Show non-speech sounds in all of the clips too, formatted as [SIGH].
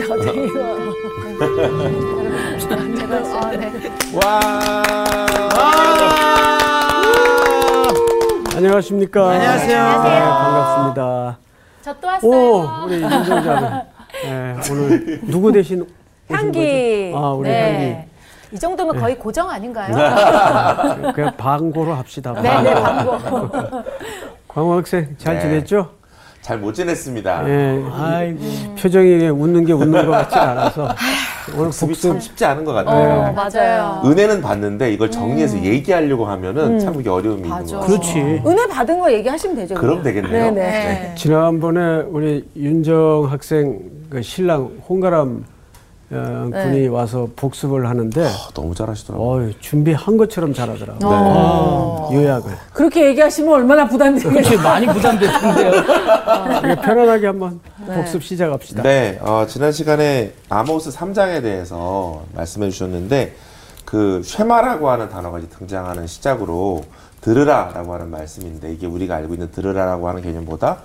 아, 네. 안녕하십니까. 안녕하세요. 네, 반갑습니다. 저 또 왔어요. 오, 우리 윤정자는 네, 오늘 누구 대신 오신 향기. 거죠? 아, 우리 네. 이 정도면 거의 고정 아닌가요? 향기. 그냥 방고로 합시다. 네, 네, 광고. [LAUGHS] 광호 학생 잘 네. 지냈죠? 잘 못 지냈습니다. 예. 아이, 표정이 웃는 게 웃는 것 같지 않아서 [LAUGHS] 오늘 복습 쉽지 않은 것 같아요. 어, 맞아요. 은혜는 받는데 이걸 정리해서 얘기하려고 하면은 참 이게 어려움이 있는 맞아. 것 같아요. 그렇지. 은혜 받은 거 얘기하시면 되죠. 그럼 그냥. 되겠네요. 네네. 네. 지난번에 우리 윤정 학생 그 신랑 홍가람 어, 네. 군이 와서 복습을 하는데 아, 너무 잘하시더라고요. 어이, 준비한 것처럼 잘하더라고. 요 어. 요약을. 그렇게 얘기하시면 얼마나 부담되겠어요. 많이 부담될 텐데요. 우리 편안하게 한번 복습 시작합시다. 네, 어, 지난 시간에 아모스 3장에 대해서 말씀해 주셨는데 그 쉐마라고 하는 단어가 이제 등장하는 시작으로 들으라라고 하는 말씀인데 이게 우리가 알고 있는 들으라라고 하는 개념보다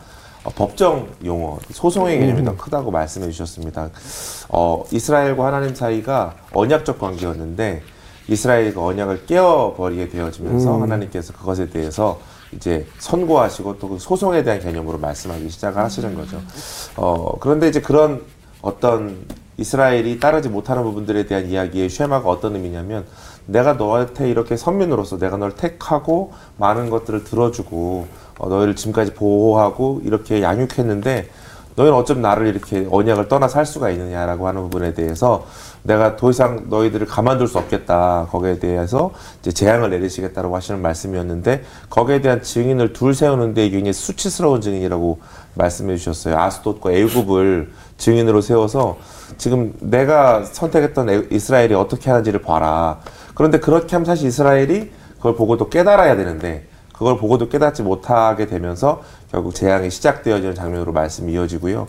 어, 법정 용어, 소송의 개념이 더 크다고 말씀해 주셨습니다. 어, 이스라엘과 하나님 사이가 언약적 관계였는데 이스라엘과 언약을 깨어버리게 되어지면서 하나님께서 그것에 대해서 이제 선고하시고 또 그 소송에 대한 개념으로 말씀하기 시작하시는 거죠. 어, 그런데 이제 그런 어떤 이스라엘이 따르지 못하는 부분들에 대한 이야기의 쉐마가 어떤 의미냐면 내가 너한테 이렇게 선민으로서 내가 널 택하고 많은 것들을 들어주고 어, 너희를 지금까지 보호하고 이렇게 양육했는데 너희는 어쩜 나를 이렇게 언약을 떠나 살 수가 있느냐라고 하는 부분에 대해서 내가 더 이상 너희들을 가만둘 수 없겠다. 거기에 대해서 이제 재앙을 내리시겠다라고 하시는 말씀이었는데 거기에 대한 증인을 둘 세우는데 굉장히 수치스러운 증인이라고 말씀해 주셨어요. 아스돗과 애굽을 증인으로 세워서 지금 내가 선택했던 에- 이스라엘이 어떻게 하는지를 봐라. 그런데 그렇게 하면 사실 이스라엘이 그걸 보고도 깨달아야 되는데 그걸 보고도 깨닫지 못하게 되면서 결국 재앙이 시작되어지는 장면으로 말씀이 이어지고요.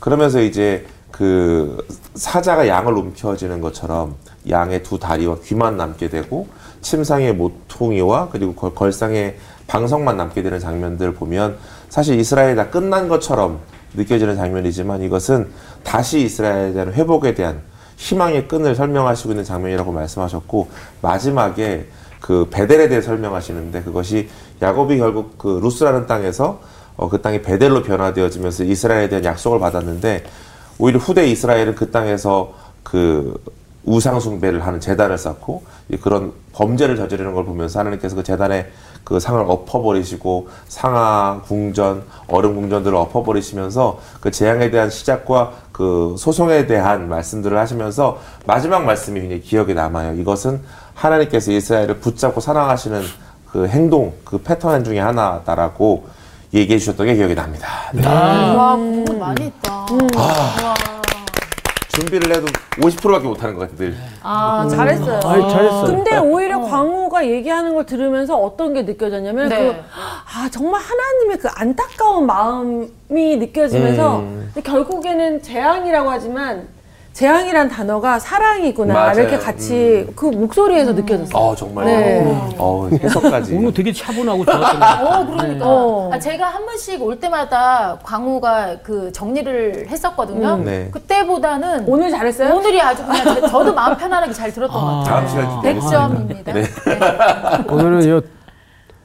그러면서 이제 그 사자가 양을 움켜쥐는 것처럼 양의 두 다리와 귀만 남게 되고 침상의 모퉁이와 그리고 걸- 걸상의 방석만 남게 되는 장면들을 보면 사실 이스라엘이 다 끝난 것처럼 느껴지는 장면이지만 이것은 다시 이스라엘에 대한 회복에 대한 희망의 끈을 설명하시고 있는 장면이라고 말씀하셨고 마지막에 그 베델에 대해 설명하시는데 그것이 야곱이 결국 그 루스라는 땅에서 어, 그 땅이 베델로 변화되어지면서 이스라엘에 대한 약속을 받았는데 오히려 후대 이스라엘은 그 땅에서 그 우상 숭배를 하는 재단을 쌓고 이 그런 범죄를 저지르는 걸 보면서 하나님께서 그 재단에 그 상을 엎어버리시고 상하 궁전 얼음 궁전들을 엎어버리시면서 그 재앙에 대한 시작과 그 소송에 대한 말씀들을 하시면서 마지막 말씀이 굉장히 기억에 남아요. 이것은 하나님께서 이스라엘을 붙잡고 사랑하시는 그 행동 그 패턴 중에 하나다라고 얘기해 주셨던 게 기억이 납니다. 네. 와, 공부 많이 했다. 준비를 해도 50%밖에 못하는 것 같아요. 늘. 아, 잘했어요. 아이, 잘했어요. 근데 오히려 광호가 얘기하는 걸 들으면서 어떤 게 느껴졌냐면 네. 그, 아 정말 하나님의 그 안타까운 마음이 느껴지면서 음. 근데 결국에는 재앙이라고 하지만 재앙이란 단어가 사랑이구나 맞아요. 이렇게 같이 그 목소리에서 느껴졌어요. 어 정말. 네. 어 해석까지. 오늘 되게 차분하고 [LAUGHS] 좋았던 것 같아요. 어, 그러니까. 어. 아, 제가 한 번씩 올 때마다 광우가 그 정리를 했었거든요. 음. 네. 그때보다는 오늘 잘했어요? 오늘이 아주 그냥 제- 저도 마음 편안하게 잘 들었던 것 같아요. 다음 시간 기대하겠습니다. 100점입니다. 네. [LAUGHS] 오늘은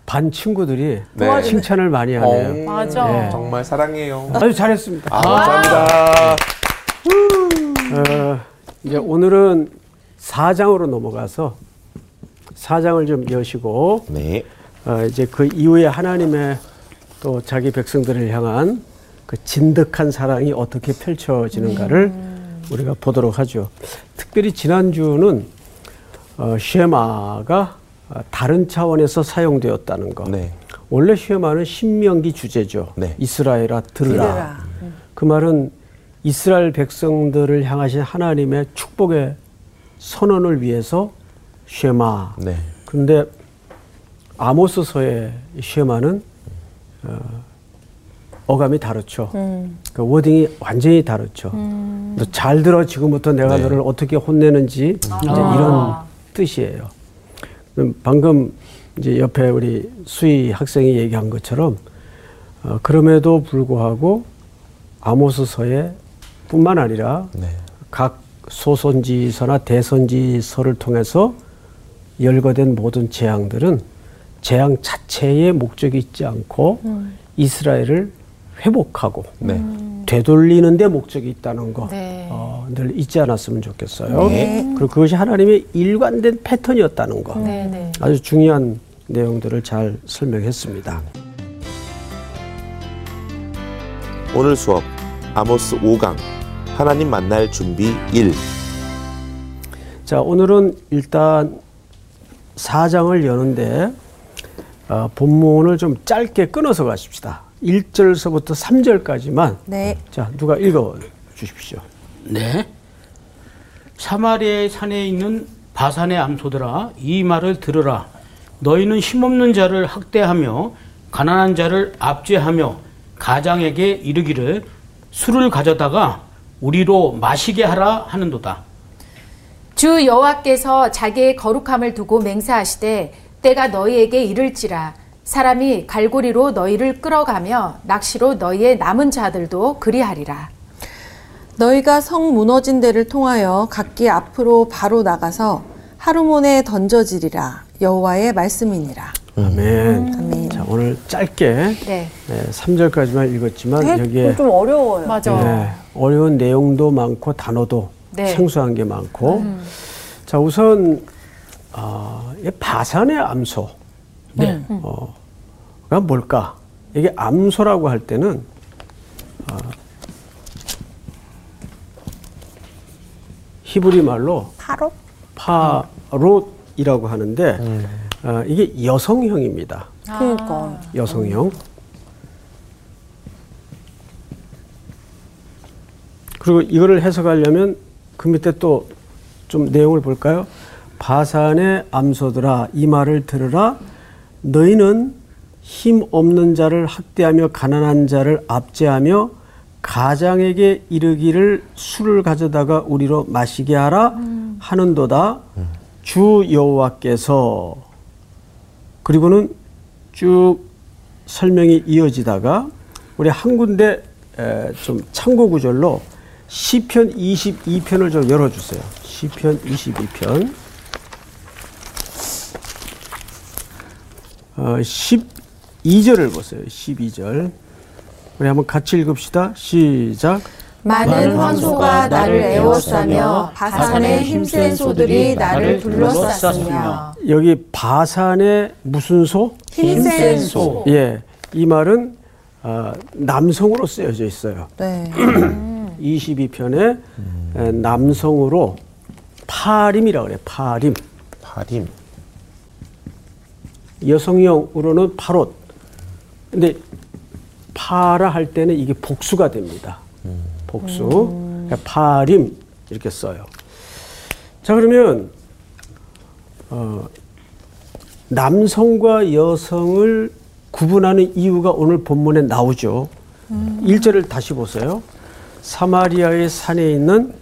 요반 친구들이 네. 칭찬을 많이 하네요. 어, 맞아. 네. 정말 사랑해요. 아주 잘했습니다. 아, 감사합니다. 어, 이제 오늘은 4장으로 넘어가서 4장을 좀 여시고 네. 어, 이제 그 이후에 하나님의 또 자기 백성들을 향한 그 진득한 사랑이 어떻게 펼쳐지는가를 우리가 보도록 하죠. 특별히 지난주는 어, 쉐마가 어, 다른 차원에서 사용되었다는 것. 네. 원래 쉐마는 신명기 주제죠. 네. 이스라엘아 들으라. 들으라. 그 말은 이스라엘 백성들을 향하신 하나님의 축복의 선언을 위해서 쉐마. 네. 그런데 아모스서의 쉐마는 어, 어감이 다르죠. 그 워딩이 완전히 다르죠. 너잘 들어 지금부터 내가 네. 너를 어떻게 혼내는지 이제 이런 뜻이에요. 방금 이제 옆에 우리 수희 학생이 얘기한 것처럼 어, 그럼에도 불구하고 아모스서에 뿐만 아니라 네. 각 소선지서나 대선지서를 통해서 열거된 모든 재앙들은 재앙 자체의 목적이 있지 않고 이스라엘을 회복하고 네. 되돌리는 데 목적이 있다는 거 네. 어, 늘 잊지 않았으면 좋겠어요. 네. 그리고 그것이 하나님의 일관된 패턴이었다는 거 네, 네. 아주 중요한 내용들을 잘 설명했습니다. 오늘 수업 아모스 5강 하나님 만날 준비 1. 자, 오늘은 일단 4장을 여는데 어, 본문을 좀 짧게 끊어서 가십시다. 1절서부터 3절까지만 네. 자, 누가 읽어 주십시오. 네. 사마리아의 산에 있는 바산의 암소들아 이 말을 들으라 너희는 힘없는 자를 학대하며 가난한 자를 압제하며 가장에게 이르기를 술을 가져다가 우리로 마시게 하라 하는도다. 주 여호와께서 자기의 거룩함을 두고 맹세하시되 때가 너희에게 이를지라 사람이 갈고리로 너희를 끌어가며 낚시로 너희의 남은 자들도 그리하리라. 너희가 성 무너진 데를 통하여 각기 앞으로 바로 나가서 하루몬에 던져지리라 여호와의 말씀이니라. 아멘. 아멘. 자, 오늘 짧게 네. 네, 3절까지만 읽었지만 여기에 네, 좀 어려워요. 맞아. 네, 어려운 내용도 많고 단어도 네. 생소한 게 많고 자 우선 아, 이 바산의 암소 네. 어 가 뭘까 이게 암소라고 할 때는 아, 히브리 말로 바로? 파롯이라고 하는데 아, 이게 여성형입니다. 그러니까. 여성형. 그리고 이거를 해석하려면 그 밑에 또 좀 내용을 볼까요? 바산의 암소들아 이 말을 들으라. 너희는 힘 없는 자를 학대하며 가난한 자를 압제하며 가장에게 이르기를 술을 가져다가 우리로 마시게 하라. 하는도다. 주 여호와께서 그리고는 쭉 설명이 이어지다가 우리 한 군데 에, 좀 참고 구절로 시편 22편을 좀 열어주세요. 시편 22편. 어, 12절을 보세요. 12절. 우리 한번 같이 읽읍시다. 시작. 많은 황소가 나를 애워싸며 바산의 힘센 소들이 나를 둘러쌌으며 여기 바산의 무슨 소? 힘센 소. 예, 이 말은 아, 남성으로 쓰여져 있어요. 네. [CLEARS THROAT] 22편에 남성으로 파림이라고 그래요. 파림. 파림. 여성형으로는 파롯. 근데 파라 할 때는 이게 복수가 됩니다. 복수. 그러니까 파림 이렇게 써요. 자 그러면 어, 남성과 여성을 구분하는 이유가 오늘 본문에 나오죠. 일 1절을 다시 보세요. 사마리아의 산에 있는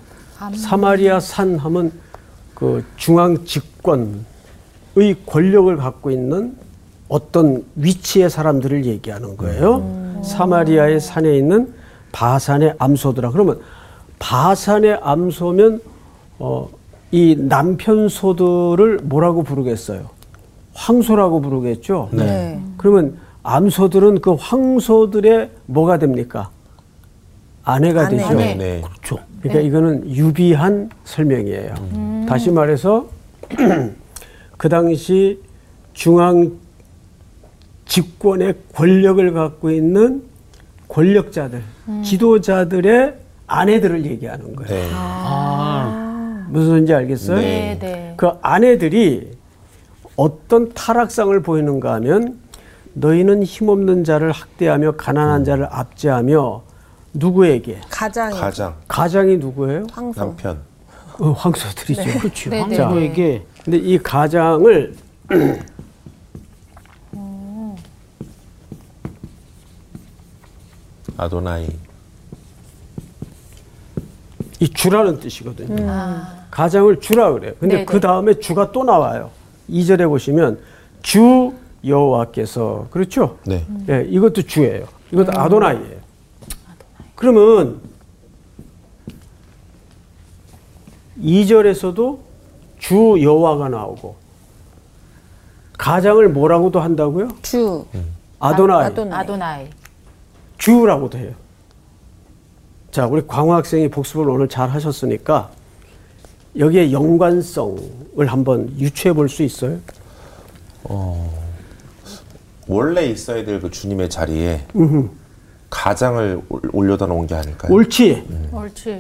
사마리아 산 하면 그 중앙 집권의 권력을 갖고 있는 어떤 위치의 사람들을 얘기하는 거예요. 사마리아의 산에 있는 바산의 암소들아. 그러면 바산의 암소면 어, 이 남편 소들을 뭐라고 부르겠어요? 황소라고 부르겠죠. 네. 그러면 암소들은 그 황소들의 뭐가 됩니까? 아내가 아내. 되죠. 아내. 네. 그렇죠. 그러니까 이거는 유비한 설명이에요. 다시 말해서 [CLEARS THROAT] 그 당시 중앙 집권의 권력을 갖고 있는 권력자들, 지도자들의 아내들을 얘기하는 거예요. 네. 아, 무슨 소리인지 알겠어요? 네, 네. 그 아내들이 어떤 타락상을 보이는가 하면 너희는 힘없는 자를 학대하며 가난한 자를 압제하며 누구에게? 가장 가장 가장이 누구예요? 황소. 남편. 어, 황소들이죠. 그렇지. 네, 네. 황소에게 근데 이 가장을 아도나이. 이 주라는 뜻이거든요. 아, 가장을 주라 그래요. 근데 네네. 그 다음에 주가 또 나와요. 2절에 보시면 주 여호와께서 그렇죠? 네. 예, 이것도 주예요. 이것도 아도나이예요. 그러면 2절에서도 주 여호와가 나오고 가장을 뭐라고도 한다고요? 주. 아도나이, 아도나이. 아도나이. 주라고도 해요. 자, 우리 광호 학생이 복습을 오늘 잘 하셨으니까 여기에 연관성을 한번 유추해 볼 수 있어요? 원래 있어야 될 그 주님의 자리에 가장을 올- 올려다 놓은 게 아닐까요? 옳지. 옳지.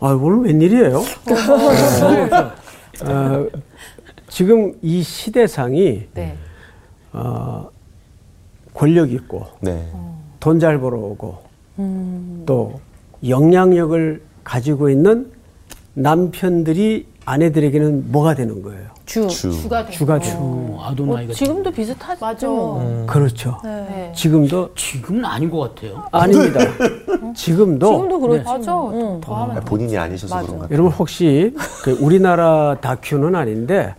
아, 오늘 웬일이에요? 어, 지금 이 시대상이 네. 어, 권력 있고 네. 돈잘 벌어오고 또 영향력을 가지고 있는 남편들이 아내들에게는 뭐가 되는 거예요? 주. 주. 주가 되 주가 주. 어, 아도나이가 지금도 비슷하죠. 맞아. 그렇죠. 네. 지금도 지금은 아닌 것 같아요. 아닙니다. 지금도 지금도 그렇죠. 맞아. 더, 더 하면 아, 본인이 아니셔서 그런 것 같아요. 여러분 혹시 그 우리나라 다큐는 아닌데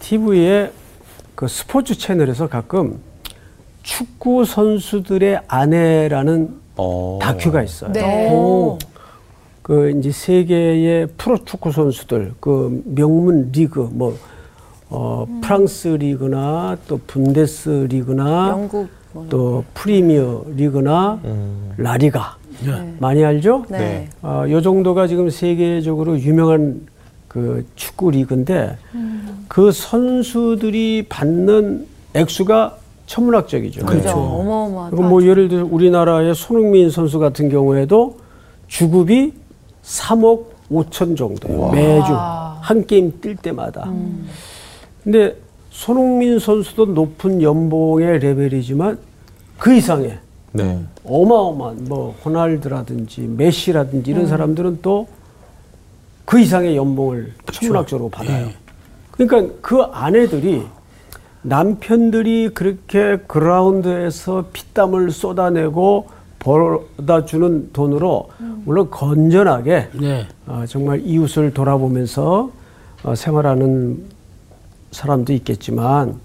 TV에 그 스포츠 채널에서 가끔 축구 선수들의 아내라는 어. 다큐가 있어요. 네. 오. 그 이제 세계의 프로 축구 선수들 그 명문 리그 뭐 어, 프랑스 리그나 또 분데스 리그나 영국. 뭐. 또 프리미어 리그나 라리가 많이 알죠? 네. 네. 어, 요 정도가 지금 세계적으로 유명한 그 축구 리그인데 그 선수들이 받는 액수가 천문학적이죠. 그죠. 어마어마하다. 그리고 뭐 예를 들어 우리나라의 손흥민 선수 같은 경우에도 주급이 3억 5천 정도예요. 매주 한 게임 뛸 때마다. 근데 손흥민 선수도 높은 연봉의 레벨이지만 그 이상의 네. 어마어마한 뭐 호날두라든지 메시라든지 이런 사람들은 또 그 이상의 연봉을 천문학적으로 받아요. 그러니까 그 아내들이 남편들이 그렇게 그라운드에서 피땀을 쏟아내고 벌어다 주는 돈으로 물론 건전하게 네. 어, 정말 이웃을 돌아보면서 어, 생활하는 사람도 있겠지만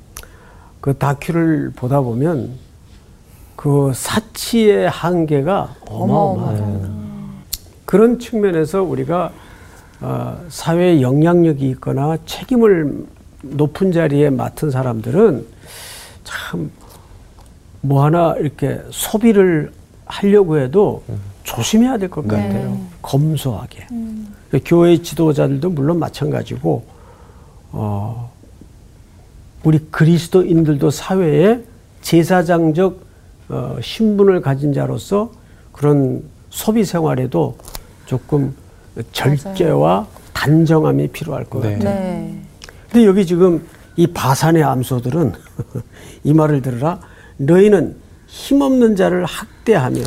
그 다큐를 보다 보면 그 사치의 한계가 어마어마해요. 그런 측면에서 우리가 어, 사회에 영향력이 있거나 책임을 높은 자리에 맡은 사람들은 참 뭐 하나 이렇게 소비를 하려고 해도 조심해야 될 것 같아요. 검소하게. 교회 지도자들도 물론 마찬가지고 어, 우리 그리스도인들도 사회에 제사장적 어, 신분을 가진 자로서 그런 소비 생활에도 조금 절제와 단정함이 필요할 것 네. 같아요. 네. 근데 여기 지금 이 바산의 암소들은 [LAUGHS] 이 말을 들으라 너희는 힘없는 자를 학 대하며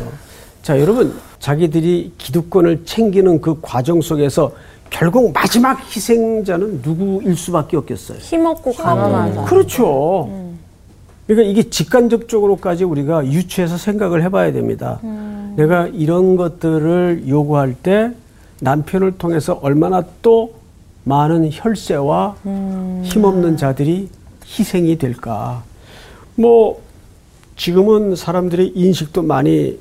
자 여러분 자기들이 기득권을 챙기는 그 과정 속에서 결국 마지막 희생자는 누구일 수밖에 없겠어요. 힘없고 가난한 사람. 그렇죠. 그러니까 이게 직간접적으로까지 우리가 유추해서 생각을 해봐야 됩니다. 내가 이런 것들을 요구할 때 남편을 통해서 얼마나 또 많은 혈세와 힘없는 자들이 희생이 될까. 뭐 지금은 사람들의 인식도 많이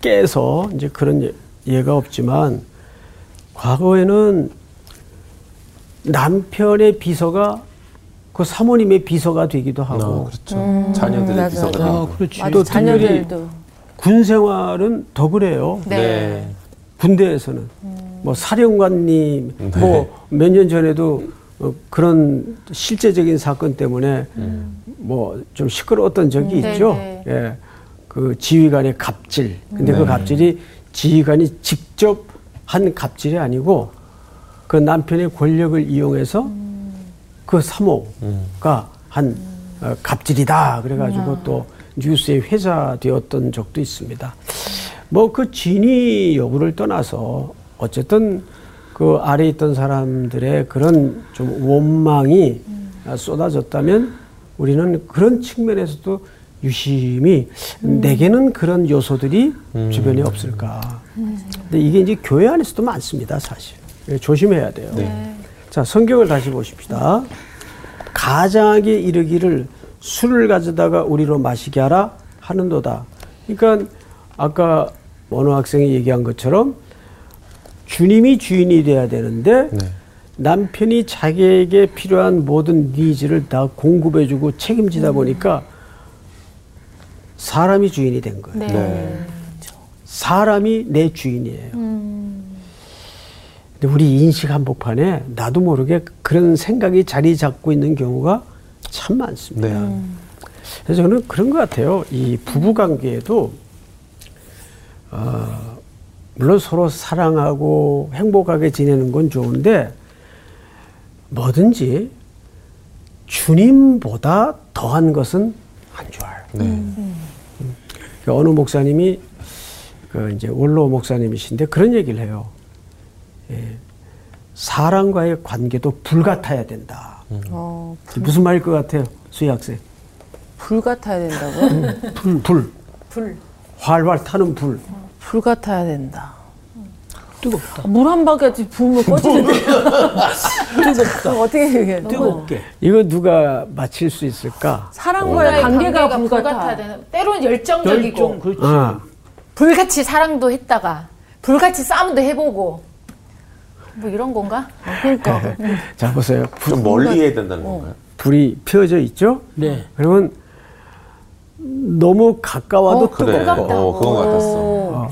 깨서 이제 그런 예- 예가 없지만 과거에는 남편의 비서가 그 사모님의 비서가 되기도 하고 어, 그렇죠. 자녀들의 맞아요. 비서가 아, 되고. 그렇지. 맞아, 또 자녀들도. 군 생활은 더 그래요. 네. 군대에서는 뭐 사령관님 네. 뭐몇 년 전에도 어, 그런 실제적인 사건 때문에 뭐 좀 시끄러웠던 적이 네, 있죠. 네. 예. 그 지휘관의 갑질. 근데 그 네. 갑질이 지휘관이 직접 한 갑질이 아니고 그 남편의 권력을 이용해서 그 사모가 한 어, 갑질이다. 그래가지고 또 뉴스에 회자되었던 적도 있습니다. 뭐 그 진위 여부를 떠나서 어쨌든 그 아래 있던 사람들의 그런 좀 원망이 아, 쏟아졌다면 우리는 그런 측면에서도 유심히 내게는 그런 요소들이 주변에 없을까. 근데 이게 이제 교회 안에서도 많습니다, 사실. 예, 조심해야 돼요. 자, 성경을 다시 보십시다. 가장에게 이르기를 술을 가져다가 우리로 마시게 하라 하는도다. 그러니까 아까 원호 학생이 얘기한 것처럼 주님이 주인이 돼야 되는데 네. 남편이 자기에게 필요한 모든 needs를 다 공급해주고 책임지다 보니까 사람이 주인이 된 거예요. 네. 네. 사람이 내 주인이에요. 근데 우리 인식 한복판에 나도 모르게 그런 생각이 자리 잡고 있는 경우가 참 많습니다. 네. 그래서 저는 그런 것 같아요. 이 부부 관계에도 어, 물론 서로 사랑하고 행복하게 지내는 건 좋은데 뭐든지 주님보다 더한 것은 안 좋아요. 네. 그 어느 목사님이 그 이제 원로 목사님이신데 그런 얘기를 해요. 예, 사람과의 관계도 불 같아야 된다. 어, 무슨 말일 것 같아요, 수희 학생? 불 같아야 된다고요? 불, 불, 불. 활활 타는 불. 불 같아야 된다. 뜨겁다. 물 한 바가지 부으면 꺼지는데. [LAUGHS] 뜨겁다. 어떻게 얘기해? 뜨겁게. 이거 누가 맞힐 수 있을까? 사랑과의 관계가 불 같아. 같아야 되는 때로는 열정적이고 열정, 그렇지. 아, 불같이 사랑도 했다가 불같이 싸움도 해보고 뭐 이런 건가? 그러니까. 자 보세요. 불, 좀 멀리 해야 된다는 건가요? 불이 피어져 있죠? 네. 그러면 너무 가까워도 그래. 뜨겁고, 어, 그건 같았어. 어.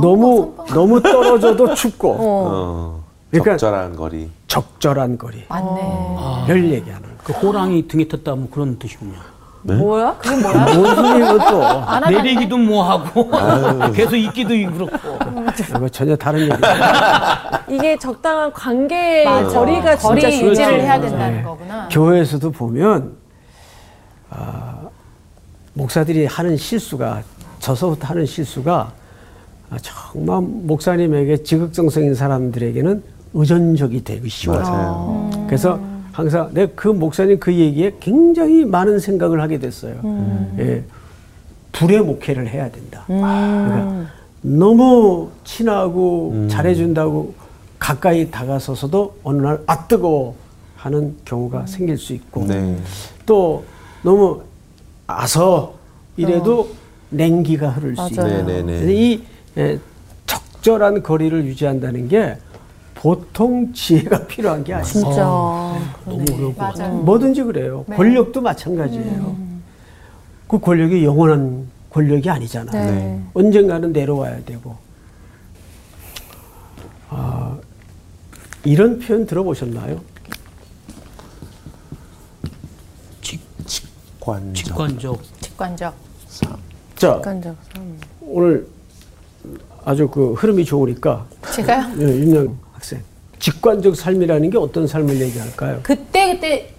너무 너무 떨어져도 춥고, 어. 그러니까- 적절한 거리. 적절한 거리. 맞네. 를 얘기하는 거. 그 호랑이 등에 탔다 뭐 그런 뜻이군요. 뭐야? 그건 뭐야? 뭔 소리예요 또? [LAUGHS] 내리기도 뭐하고 [LAUGHS] 계속 있기도 그렇고. 이거 전혀 다른 얘기예요. 이게 적당한 관계의 맞아. 거리가 거리 진짜 유지를. 해야 된다는 거구나. 교회에서도 보면 아, 목사들이 하는 실수가 저서부터 하는 실수가 아, 정말 목사님에게 지극정성인 사람들에게는 의존적이 되기 쉬워요. 맞아요. 그래서 항상 내가 그 목사님 그 얘기에 굉장히 많은 생각을 하게 됐어요. 예, 불의 목회를 해야 된다. 그러니까 너무 친하고 잘해준다고 가까이 다가서서도 어느 날 아 뜨거 하는 경우가 생길 수 있고 네. 또 너무 아서 이래도 냉기가 흐를 수 있고 맞아요. 네네네. 그래서 이 예, 적절한 거리를 유지한다는 게 보통 지혜가 [LAUGHS] 필요한 게 아니에요. 진짜. 너무 어려울 것 같아요. 맞아요. 뭐든지 그래요. 권력도 마찬가지예요. 그 권력이 영원한 권력이 아니잖아요. 네. 언젠가는 내려와야 되고. 아, 이런 표현 들어보셨나요? 관적. 직관적. 직관적. 자, 객관적 삶. 오늘 아주 그 흐름이 좋으니까 제가요? [LAUGHS] 예, 윤영 학생. 직관적 삶이라는 게 어떤 삶을 얘기할까요? 그때 그때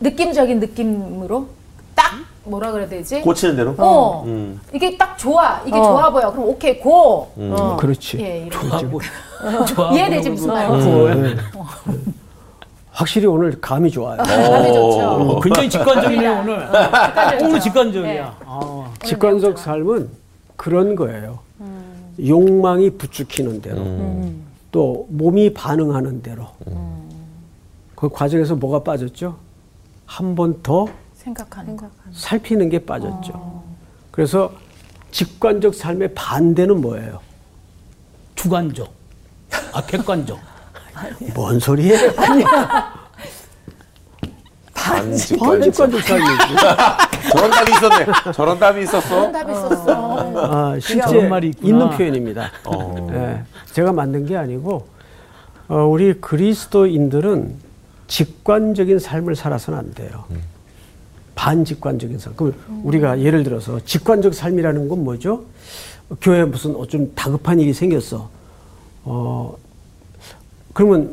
느낌적인 느낌으로 딱 뭐라 그래야 되지? 꽂히는 대로? 어. 음. 이게 딱 좋아. 이게 어. 좋아 보여. 그럼 오케이 고. 어. 그렇지. 예, 이런. 좋아하고. 좋아하고. 이해되지 무슨 말인지. 네. [LAUGHS] 확실히 오늘 감이 좋아요. 감이 좋죠. 어, 굉장히 직관적이네요 [LAUGHS] 오늘. 너무 직관적이야. 네. 아, 직관적 삶은 그런 거예요. 욕망이 부추기는 대로, 또 몸이 반응하는 대로. 그 과정에서 뭐가 빠졌죠? 한 번 더 생각하는 거. 살피는 게 빠졌죠. 그래서 직관적 삶의 반대는 뭐예요? 주관적. 아 객관적. 뭔 소리예요? 반직관적. 반직관적 삶이지. 저런 답이 있었네. 저런 답이 있었어. 그런 답이 있었어. 아, 실제 그런 말이 있구나. 있는 표현입니다. 어. 예, 제가 만든 게 아니고 어, 우리 그리스도인들은 직관적인 삶을 살아서는 안 돼요. 반직관적인 삶. 그럼 우리가 예를 들어서 직관적 삶이라는 건 뭐죠? 교회에 무슨 어좀 다급한 일이 생겼어. 어, 그러면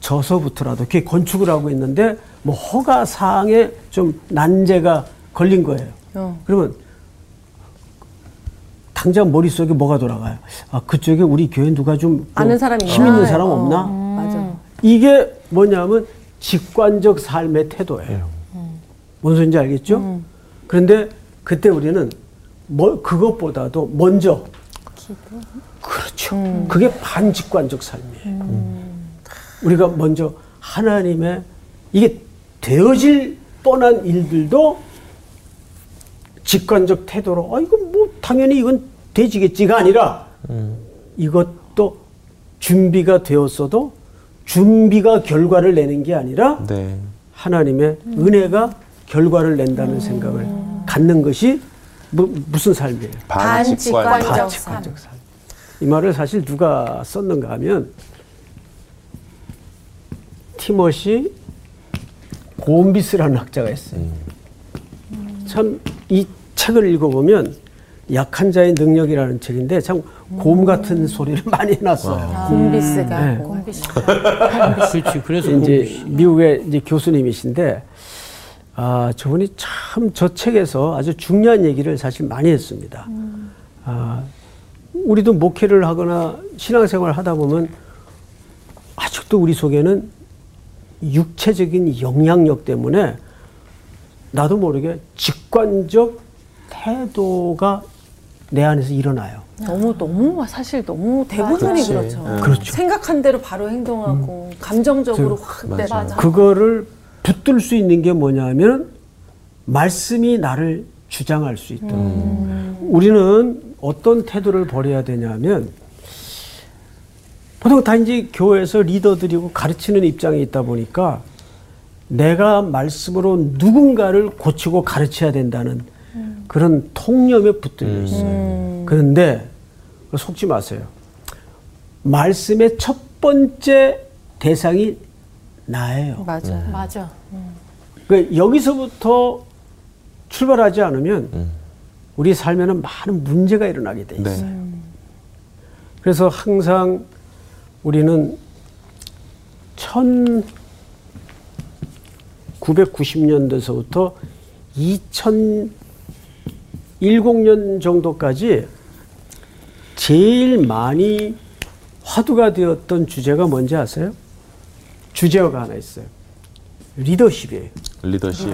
저서부터라도 교회 건축을 하고 있는데 뭐 허가 사항에 좀 난제가 걸린 거예요. 어. 그러면 당장 머릿속에 뭐가 돌아가요? 아, 그쪽에 우리 교회 누가 좀 아는 뭐 사람이 힘 있는? 사람 어. 없나? 맞아. 이게 뭐냐면 직관적 삶의 태도예요. 뭔 소리인지 알겠죠? 그런데 그때 우리는 뭐 그것보다도 먼저 그렇죠. 그게 반직관적 삶이에요. 우리가 먼저 하나님의 이게 되어질 뻔한 일들도 직관적 태도로 아 이건 뭐 당연히 이건 되지겠지가 아니라 이것도 준비가 되었어도 준비가 결과를 내는 게 아니라 네. 하나님의 은혜가 결과를 낸다는 생각을 갖는 것이 무, 무슨 삶이에요? 반직관. 반직관. 반직관적 삶. 이 말을 사실 누가 썼는가 하면 티머시 곰비스라는 학자가 있어요. 참이 책을 읽어보면 약한 자의 능력이라는 책인데 참 곰 같은 소리를 [LAUGHS] 많이 해놨어요. 곰비스가 네. 곰비스가 그렇지. 그래서 이제 미국의 이제 교수님이신데 아 저분이 참 저 책에서 아주 중요한 얘기를 사실 많이 했습니다. 아 우리도 목회를 하거나 신앙생활을 하다 보면 아직도 우리 속에는 육체적인 영향력 때문에 나도 모르게 직관적 태도가 내 안에서 일어나요. 너무 너무 사실 너무 대부분이 그렇지. 그렇죠. 네. 그렇죠. 생각한 대로 바로 행동하고 감정적으로 확 맞아요. 내려가. 그거를 붙들 수 있는 게 뭐냐면 말씀이 나를 주장할 수 있도록. 우리는 어떤 태도를 버려야 되냐면 보통 다 이제 교회에서 리더들이고 가르치는 입장에 있다 보니까 내가 말씀으로 누군가를 고치고 가르쳐야 된다는 그런 통념에 붙들려 있어요. 그런데 속지 마세요. 말씀의 첫 번째 대상이 나예요. 맞아요. 맞아. 그러니까 여기서부터 출발하지 않으면 우리 삶에는 많은 문제가 일어나게 돼 있어요. 네. 그래서 항상 우리는 1990년대서부터 2010년 정도까지 제일 많이 화두가 되었던 주제가 뭔지 아세요? 주제어가 하나 있어요. 리더십이에요. 리더십.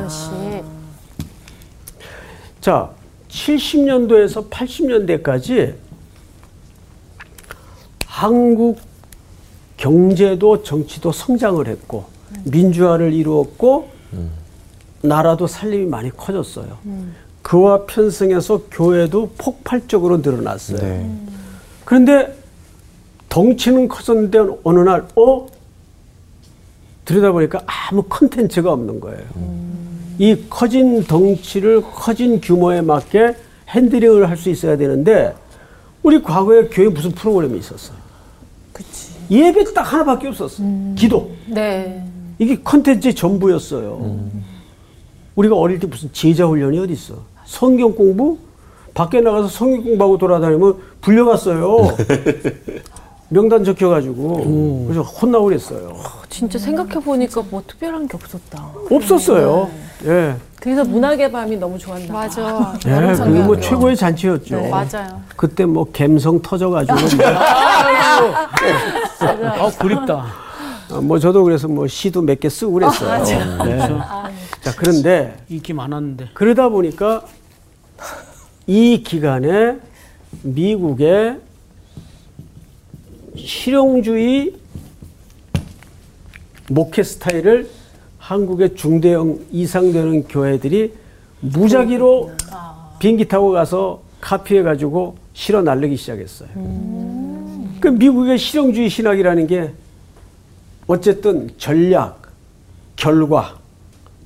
자, 70년도에서 80년대까지 한국 경제도 정치도 성장을 했고 민주화를 이루었고 나라도 살림이 많이 커졌어요. 그와 편승해서 교회도 폭발적으로 늘어났어요. 네. 그런데 덩치는 커졌는데 어느 날 어? 들여다보니까 아무 컨텐츠가 없는 거예요. 이 커진 덩치를 커진 규모에 맞게 핸들링을 할 수 있어야 되는데 우리 과거에 교회 무슨 프로그램이 있었어요? 그치. 예배 딱 하나밖에 없었어. 요 기도. 네. 이게 컨텐츠의 전부였어요. 우리가 어릴 때 무슨 제자 훈련이 어디 있어? 성경 공부? 밖에 나가서 성경 공부하고 돌아다니면 불려갔어요. [LAUGHS] 명단 적혀가지고 그래서 혼나고 그랬어요. 진짜 생각해 보니까 뭐 특별한 게 없었다. 없었어요. 예. 그래서 문학의 밤이 너무 좋았나 봐. 맞아. 예, 그게 뭐. 최고의 잔치였죠. 네, 맞아요. 그때 뭐 감성 터져가지고 [LAUGHS] 아, 그립다. 뭐, 뭐 저도 그래서 뭐 시도 몇 개 쓰고 그랬어요. 네. 자 그런데 인기 많았는데. 그러다 보니까 이 기간에 미국의 실용주의 목회 스타일을 한국의 중대형 이상 되는 교회들이 무작위로 비행기 타고 가서 카피해 가지고 실어 날리기 시작했어요. 그 미국의 실용주의 신학이라는 게 어쨌든 전략, 결과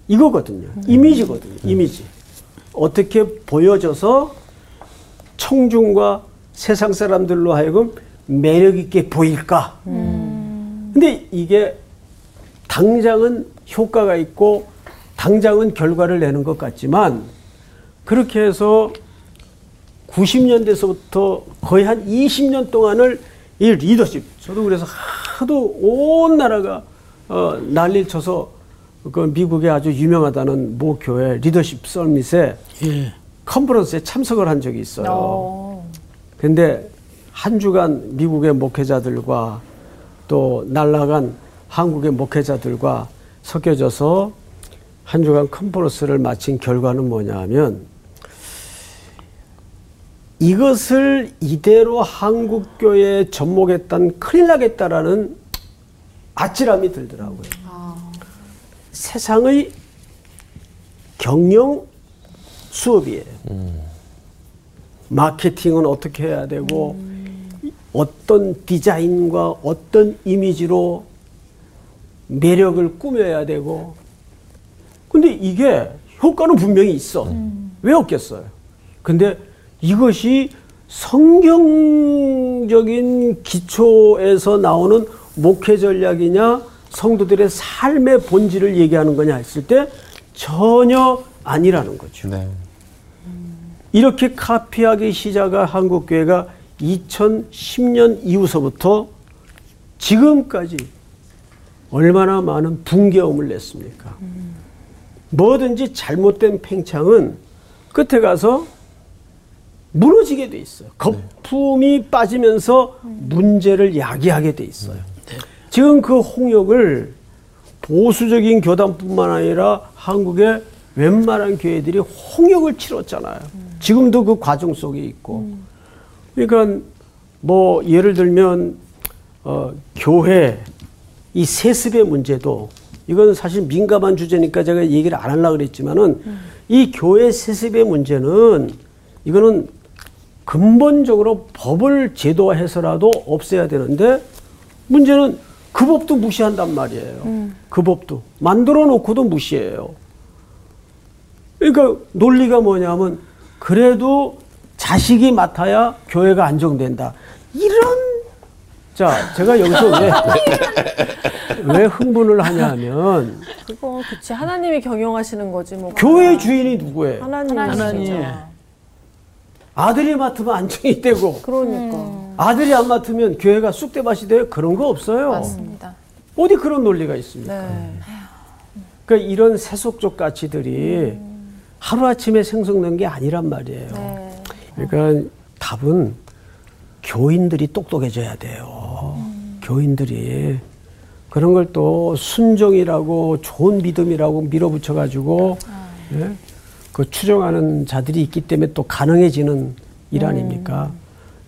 이거거든요. 이미지거든요. 이미지. 어떻게 보여져서 청중과 세상 사람들로 하여금 매력 있게 보일까? 근데 이게 당장은 효과가 있고 당장은 결과를 내는 것 같지만 그렇게 해서 90년대서부터 거의 한 20년 동안을 이 리더십 저도 그래서 하도 온 나라가 어, 난리를 쳐서 그 미국에 아주 유명하다는 모 교회 리더십 서밋에 예. 컨퍼런스에 참석을 한 적이 있어요. 어. 근데 한 주간 미국의 목회자들과 또 날라간 한국의 목회자들과 섞여져서 한 주간 컨퍼런스를 마친 결과는 뭐냐 하면 이것을 이대로 한국교회에 접목했단 큰일 나겠다라는 아찔함이 들더라고요. 세상의 경영 수업이에요. 마케팅은 어떻게 해야 되고 어떤 디자인과 어떤 이미지로 매력을 꾸며야 되고 근데 이게 효과는 분명히 있어. 왜 없겠어요? 근데 이것이 성경적인 기초에서 나오는 목회 전략이냐 성도들의 삶의 본질을 얘기하는 거냐 했을 때 전혀 아니라는 거죠. 네. 이렇게 카피하기 시작한 한국 교회가 2010년 이후서부터 지금까지 얼마나 많은 붕괴음을 냈습니까? 뭐든지 잘못된 팽창은 끝에 가서 무너지게 돼 있어요. 거품이 빠지면서 문제를 야기하게 돼 있어요. 지금 그 홍역을 보수적인 교단뿐만 아니라 한국의 웬만한 교회들이 홍역을 치렀잖아요. 지금도 그 과정 속에 있고. 그러니까 뭐 예를 들면 어, 교회 이 세습의 문제도 이건 사실 민감한 주제니까 제가 얘기를 안 하려고 그랬지만은 이 교회 세습의 문제는 이거는 근본적으로 법을 제도화해서라도 없애야 되는데 문제는 그 법도 무시한단 말이에요. 그 법도 만들어 놓고도 무시해요. 그러니까 논리가 뭐냐면 그래도 자식이 맡아야 교회가 안정된다. 이런 자 제가 여기서 왜, [LAUGHS] 왜 흥분을 하냐면 그거 그치 하나님이 경영하시는 거지 뭐. 교회 주인이 누구예요? 하나님 하나님. 아들이 맡으면 안정이 되고 그러니까. 아들이 안 맡으면 교회가 쑥대밭이 돼요? 그런 거 없어요. 맞습니다. 어디 그런 논리가 있습니까? 네. 그러니까 이런 세속적 가치들이 하루아침에 생성된 게 아니란 말이에요. 네. 그러니까 답은 교인들이 똑똑해져야 돼요. 교인들이 그런 걸 또 순종이라고 좋은 믿음이라고 밀어붙여 가지고 예? 그 추정하는 자들이 있기 때문에 또 가능해지는 일 아닙니까?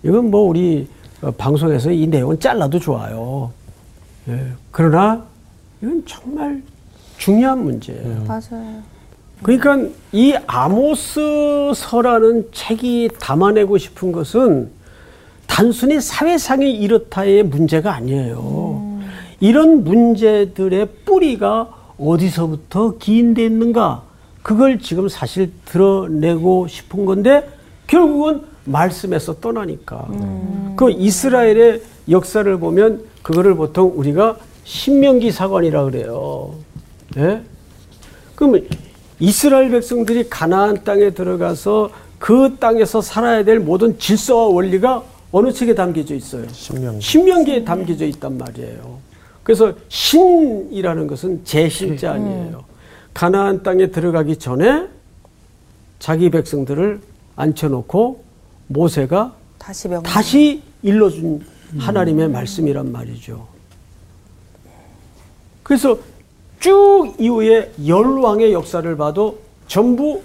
이건 뭐 우리 어, 방송에서 이 내용은 잘라도 좋아요. 예. 그러나 이건 정말 중요한 문제예요. 맞아요. 그러니까 이 아모스서라는 책이 담아내고 싶은 것은 단순히 사회상이 이렇다의 문제가 아니에요. 이런 문제들의 뿌리가 어디서부터 기인돼 있는가? 그걸 지금 사실 드러내고 싶은 건데 결국은 말씀에서 떠나니까. 그 이스라엘의 역사를 보면 그거를 보통 우리가 신명기 사관이라 그래요. 예? 그러면 이스라엘 백성들이 가나안 땅에 들어가서 그 땅에서 살아야 될 모든 질서와 원리가 어느 책에 담겨져 있어요? 신명기. 신명기에 담겨져 있단 말이에요. 그래서 신이라는 것은 제신자 아니에요. 가나안 땅에 들어가기 전에 자기 백성들을 앉혀놓고 모세가 다시 명. 다시 일러준 하나님의 말씀이란 말이죠. 그래서 쭉 이후에 열왕의 역사를 봐도 전부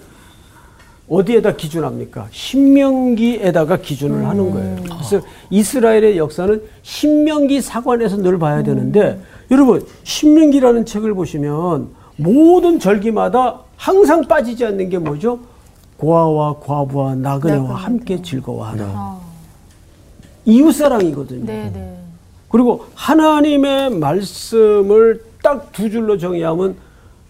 어디에다 기준합니까? 신명기에다가 기준을 하는 거예요. 그래서 이스라엘의 역사는 신명기 사관에서 늘 봐야 되는데 여러분 신명기라는 책을 보시면 모든 절기마다 항상 빠지지 않는 게 뭐죠? 고아와 과부와 나그네와 함께 즐거워하라. 이웃사랑이거든요. 네, 네. 그리고 하나님의 말씀을 딱 두 줄로 정의하면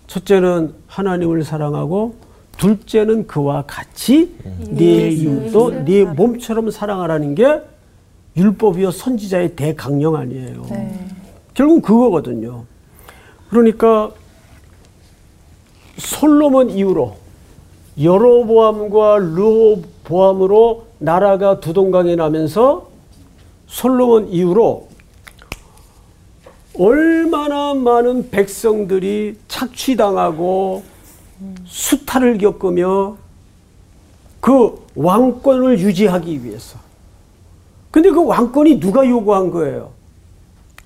첫째는 하나님을 사랑하고 둘째는 그와 같이 네 이웃도 네 몸처럼 사랑하라는 게 율법이요 선지자의 대강령 아니에요. 네. 결국 그거거든요. 그러니까 솔로몬 이후로 여로보암과 르호보암으로 나라가 두동강이 나면서 솔로몬 이후로 얼마나 많은 백성들이 착취당하고 수탈을 겪으며 그 왕권을 유지하기 위해서. 근데 그 왕권이 누가 요구한 거예요?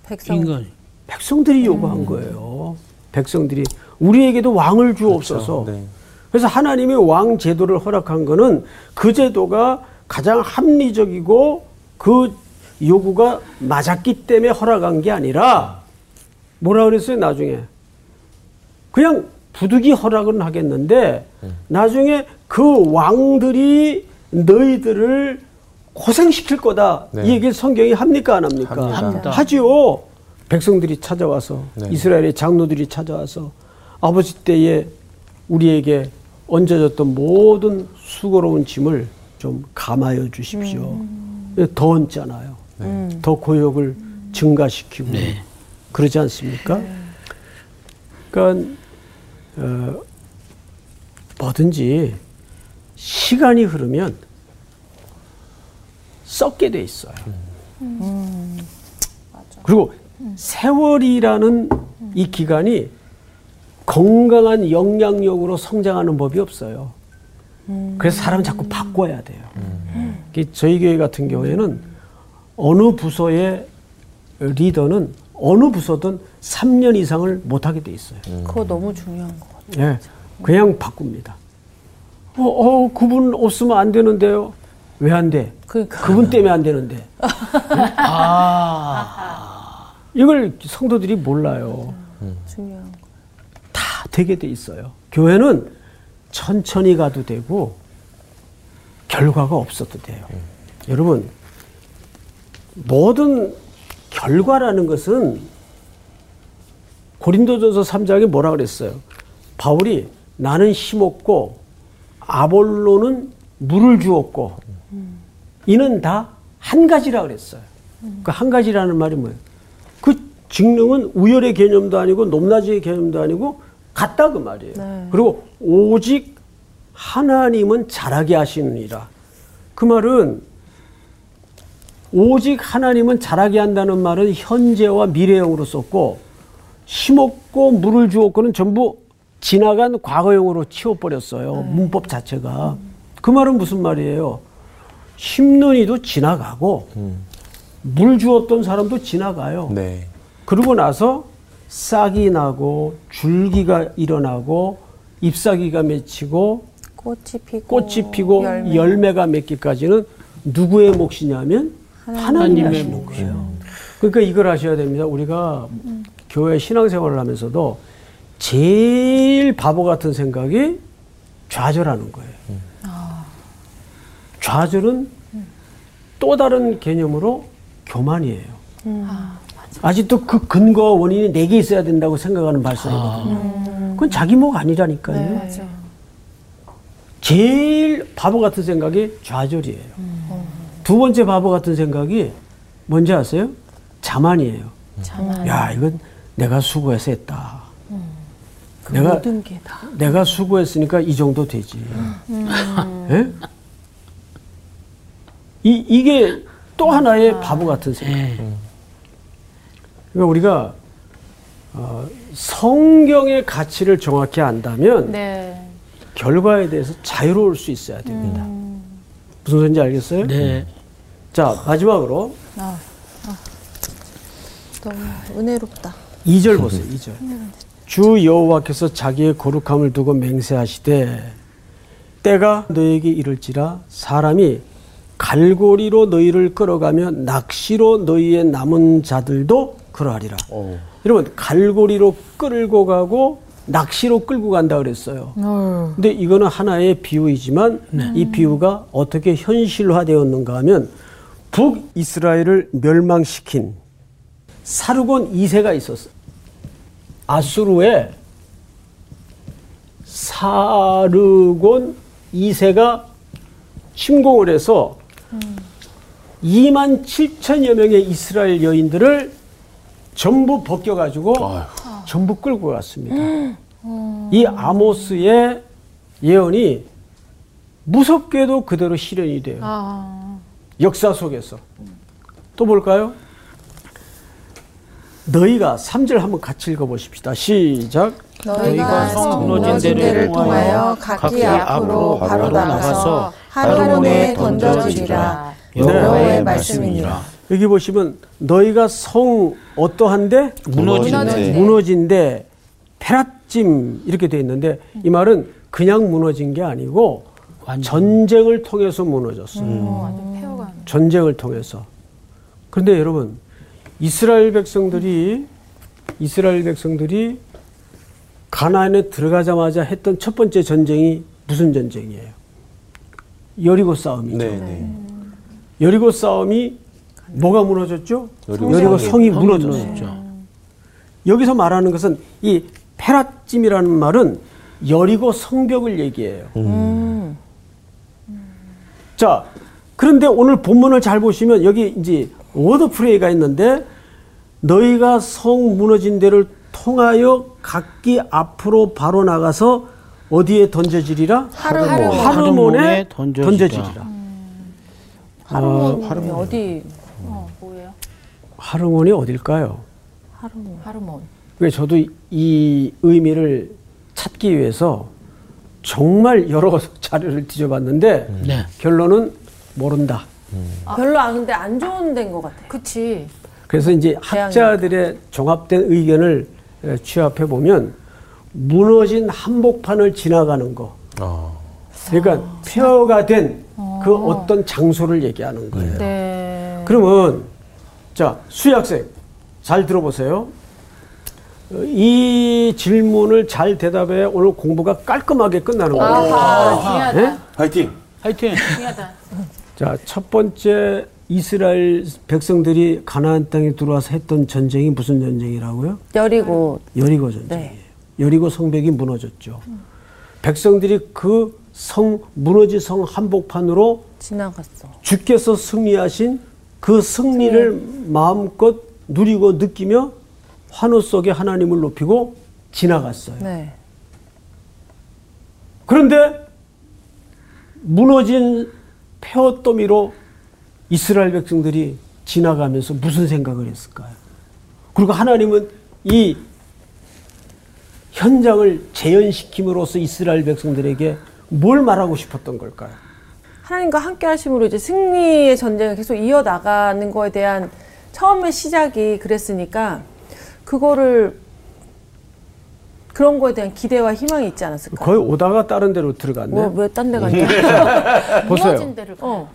백성. 백성들이 요구한 거예요. 백성들이 우리에게도 왕을 주옵소서. 그렇죠. 네. 그래서 하나님이 왕 제도를 허락한 거는 그 제도가 가장 합리적이고 그 요구가 맞았기 때문에 허락한 게 아니라 뭐라 그랬어요 나중에 그냥 부득이 허락은 하겠는데 나중에 그 왕들이 너희들을 고생시킬 거다. 네. 이 얘기를 성경이 합니까 안 합니까? 합니다. 합니다. 하지요. 백성들이 찾아와서 네. 이스라엘의 장로들이 찾아와서 아버지 때에 우리에게 얹어졌던 모든 수고로운 짐을 좀 감하여 주십시오. 더 얹잖아요. 더 고역을 증가시키고 그러지 않습니까? 그러니까 어, 뭐든지 시간이 흐르면 썩게 돼 있어요. 그리고 세월이라는 이 기간이 건강한 영향력으로 성장하는 법이 없어요. 그래서 사람은 자꾸 바꿔야 돼요. 그 저희 교회 같은 경우에는 어느 부서의 리더는 어느 부서든 3년 이상을 못하게 돼 있어요. 그거 너무 중요한 것 같아요. 예, 그냥 바꿉니다. 어, 어, 그분 없으면 안 되는데요. 왜 안 돼? 그러니까. 그분 때문에 안 되는데. [LAUGHS] 아. 이걸 성도들이 몰라요. 중요한 거. 다 되게 돼 있어요. 교회는 천천히 가도 되고 결과가 없어도 돼요. 여러분 모든 결과라는 것은 고린도전서 3장에 뭐라 그랬어요? 바울이 나는 심었고 아볼로는 물을 주었고 이는 다 한 가지라 그랬어요. 그 한 가지라는 말이 뭐예요? 그 직능은 우열의 개념도 아니고 높낮이의 개념도 아니고 같다 그 말이에요. 네. 그리고 오직 하나님은 잘하게 하시느니라. 그 말은 오직 하나님은 잘하게 한다는 말은 현재와 미래형으로 썼고 심었고 물을 주었고는 전부 지나간 과거형으로 치워버렸어요. 문법 자체가. 그 말은 무슨 말이에요? 심는 이도 지나가고 물 주었던 사람도 지나가요. 네. 그러고 나서 싹이 나고 줄기가 일어나고 ip사귀가 맺히고 꽃이 피고 꽃이 피고 열매. 열매가 맺기까지는 누구의 몫이냐면 하나님의 하시는 거예요. 그러니까 이걸 아셔야 됩니다. 우리가 교회 신앙생활을 하면서도 제일 바보 같은 생각이 좌절하는 거예요. 좌절은 또 다른 개념으로 교만이에요. 아 직도 그 근거와 원인이 내게 있어야 된다고 생각하는 발상이거든요. 그건 자기 목 아니라니까요. 맞아. 제일 바보 같은 생각이 좌절이에요. 두 번째 바보 같은 생각이 뭔지 아세요? 자만이에요. 자만. 야, 이건 내가 수고해서 했다. 내가 모든 게 다. 내가 수고했으니까 이 정도 되지. 예? 이 이게 또 하나의 바보 같은 생각. 예. 그러니까 우리가 어, 성경의 가치를 정확히 안다면 네. 결과에 대해서 자유로울 수 있어야 됩니다. 무슨 소리인지 알겠어요? 네. 자, 마지막으로 너무 은혜롭다. 2절 보세요. 2절. 주 여호와께서 자기의 거룩함을 두고 맹세하시되 때가 너에게 이를지라 사람이 갈고리로 너희를 끌어가며 낚시로 너희의 남은 자들도 그러하리라. 어. 여러분 갈고리로 끌고 가고 낚시로 끌고 간다 그랬어요. 근데 이거는 하나의 비유이지만 이 비유가 어떻게 현실화되었는가 하면 북이스라엘을 멸망시킨 사르곤 2세가 있었어요. 아수르에 사르곤 2세가 침공을 해서 2만 7천여 명의 이스라엘 여인들을 전부 벗겨가지고 전부 끌고 갔습니다. 이 아모스의 예언이 무섭게도 그대로 실현이 돼요. 아, 역사 속에서. 또 볼까요? 너희가 3절 한번 같이 읽어보십시다. 시작. 너희가 성성 무너진 데를 통하여 각기 앞으로 바로 나가서 하루문에 던져지리라. 여호와의 말씀이니라. 여기 보시면 너희가 성 어떠한데? 무너진 데. 무너진데 페라찜 이렇게 돼 있는데 이 말은 그냥 무너진 게 아니고. 전쟁을 통해서 무너졌어요. 어, 완전 폐허가. 전쟁을 통해서. 그런데 여러분, 이스라엘 백성들이 이스라엘 백성들이 가나안에 들어가자마자 했던 첫 번째 전쟁이 무슨 전쟁이에요? 여리고 싸움이죠. 네, 네. 여리고 싸움이 뭐가 무너졌죠? 여리고 성이 무너졌죠. 여기서 말하는 것은 이 페라찜이라는 말은 여리고 성벽을 얘기해요. 자, 그런데 오늘 본문을 잘 보시면 여기 이제 wordplay가 있는데 너희가 성 무너진 데를 통하여 각기 앞으로 바로 나가서 어디에 던져지리라? 하르몬. 하르몬에 하르몬에 던져지리라. 던져지리라. 하르몬이 어디 어, 뭐예요? 하르몬이 어딜까요? 하르몬. 하르몬. 왜 저도 이 의미를 찾기 위해서 정말 여러 [LAUGHS] 자료를 뒤져봤는데 네. 결론은 모른다. 별로 안 근데 안 좋은 데인 것 같아. 그치. 그래서 이제 학자들의 종합된 의견을 에, 취합해 보면 무너진 한복판을 지나가는 거. 어. 그러니까 폐허가 된그 어떤 장소를 얘기하는 거예요. 네. 그러면 자 수학생 잘 들어보세요. 어, 이 질문을 잘 대답해 오늘 공부가 깔끔하게 끝나는 거예요. 아하, 중요하다. 네? 화이팅! 중요하다. 자, 첫 번째 이스라엘 백성들이 가나안 땅에 들어와서 했던 전쟁이 무슨 전쟁이라고요? 여리고 여리고 전쟁이에요. 네. 여리고 성벽이 무너졌죠. 백성들이 그 성 무너진 성 한복판으로 지나갔어. 주께서 승리하신 그 승리를 마음껏 누리고 느끼며 환호 속에 하나님을 높이고 지나갔어요. 네. 그런데 무너진 폐허더미로 이스라엘 백성들이 지나가면서 무슨 생각을 했을까요? 그리고 하나님은 이 현장을 재현시킴으로써 이스라엘 백성들에게 뭘 말하고 싶었던 걸까요? 하나님과 함께 하심으로 이제 승리의 전쟁을 계속 이어나가는 거에 대한 처음의 시작이 그랬으니까 그거를 그런 거에 대한 기대와 희망이 있지 않았을까? 거의 오다가 다른 데로 들어갔네. 뭐, 왜딴 데 갔냐? [LAUGHS] 보세요. 무너진 데를 가. 어.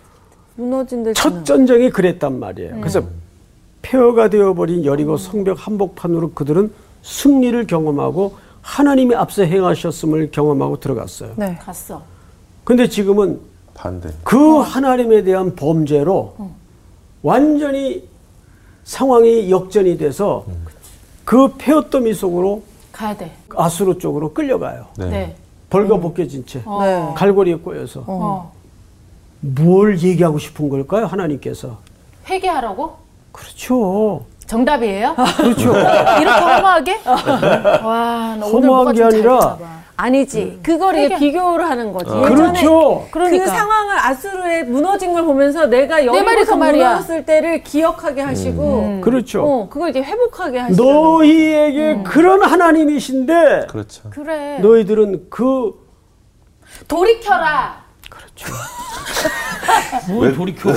무너진 데첫 전쟁이 그랬단 말이에요. 그래서 폐허가 되어버린 여리고 성벽 한복판으로 그들은 승리를 경험하고 하나님이 앞서 행하셨음을 경험하고 들어갔어요. 네. 갔어. 근데 지금은 반대. 그 하나님에 대한 범죄로 완전히 상황이 역전이 돼서 그 폐허더미 속으로 가야 돼. 아수르 쪽으로 끌려가요. 네. 네. 벌거벗겨진 채 어. 네. 갈고리에 꼬여서 어. 뭘 얘기하고 싶은 걸까요? 하나님께서 회개하라고? 그렇죠. 정답이에요? 그렇죠. [LAUGHS] 이렇게 허무하게? 와, 나 오늘 허무한 게좀 아니라. 아니지. 그걸 이제 회개. 비교를 하는 거지. 예전에 그렇죠. 그 그러니까. 상황을 아수르에 무너진 걸 보면서 내가 말이 그 여기서 말이야. 무너졌을 때를 기억하게 하시고 그렇죠. 어, 그걸 이제 회복하게 하시는 너희에게 그런 하나님이신데 그렇죠. 그래. 너희들은 그 돌이켜라. [LAUGHS] 뭘 돌이켜?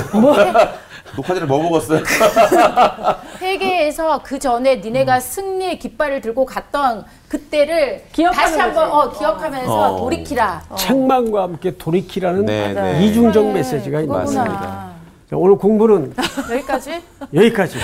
녹화제를 뭐 먹었어요? [LAUGHS] 회개에서 그 전에 니네가 승리의 깃발을 들고 갔던 그때를 기억하는 다시 한번 거지. 어, 기억하면서 어. 돌이키라. 책망과 함께 돌이키라는 네, 네. 이중적 그래, 메시지가 있는. 맞습니다. 자, 오늘 공부는 [LAUGHS] 여기까지? 여기까지.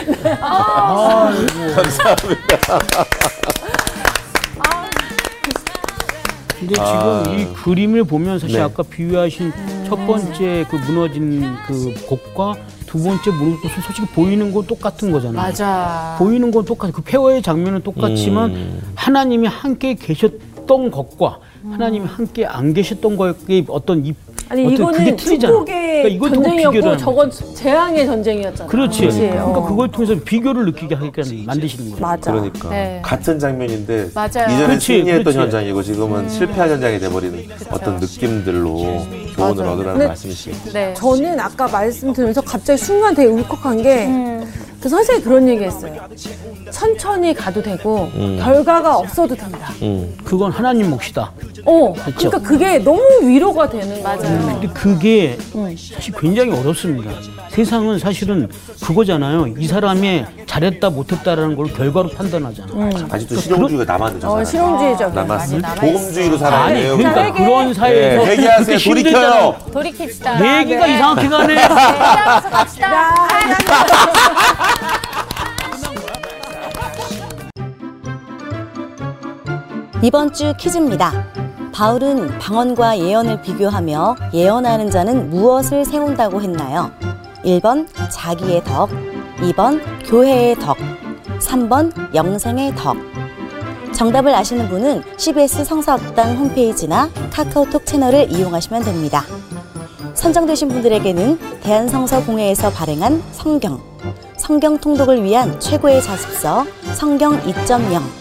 근데 지금 이 그림을 보면 사실 네. 아까 비유하신 첫 번째 그 무너진 그 곳과 두 번째 무너진 곳은 솔직히 보이는 건 똑같은 거잖아요. 맞아. 보이는 건 똑같아. 그 폐허의 장면은 똑같지만 음. 하나님이 함께 계셨던 것과 하나님이 함께 안 계셨던 거의 어떤 이 아니 이거는 틀리잖아. 축복의 그러니까 전쟁이었고 저건 재앙의 전쟁이었잖아. 그렇지. 그러니까 어. 그걸 통해서 비교를 느끼게 하니까 만드시는 거예요. 맞아. 그러니까 네. 같은 장면인데 맞아요. 이전에 그렇지, 승리했던 그렇지. 현장이고 지금은 실패한 현장이 돼버리는 어떤 느낌들로 교훈을 맞아요. 얻으라는 말씀이시죠. 네. 저는 아까 말씀 들으면서 갑자기 순간 되게 울컥한 게, 그 선생님이 그런 얘기 했어요. 천천히 가도 되고, 결과가 없어도 된다. 음. 그건 하나님 몫이다. 어, 그렇죠. 그러니까 그게 너무 위로가 되는 거예요. 맞아요. 근데 그게 사실 굉장히 어렵습니다. 세상은 사실은 그거잖아요. 이 사람이 잘했다 못했다라는 걸 결과로 판단하잖아. 아직도 실용주의가 남았는 어, 실용주의적. 남았어. 아니 돼요. 그러니까. 그런 사이에서 네, 회개하세요. 그렇게 힘들잖아요. 돌이켜요. 돌이킵시다. 얘기가 네. 이상하게 가네. 회개하면서 갑시다. 이번 주 퀴즈입니다. 바울은 방언과 예언을 비교하며 예언하는 자는 무엇을 세운다고 했나요? 1번 자기의 덕, 2번 교회의 덕, 3번 영생의 덕. 정답을 아시는 분은 CBS 성서학당 홈페이지나 카카오톡 채널을 이용하시면 됩니다. 선정되신 분들에게는 대한성서공회에서 발행한 성경, 성경 통독을 위한 최고의 자습서 성경 2.0,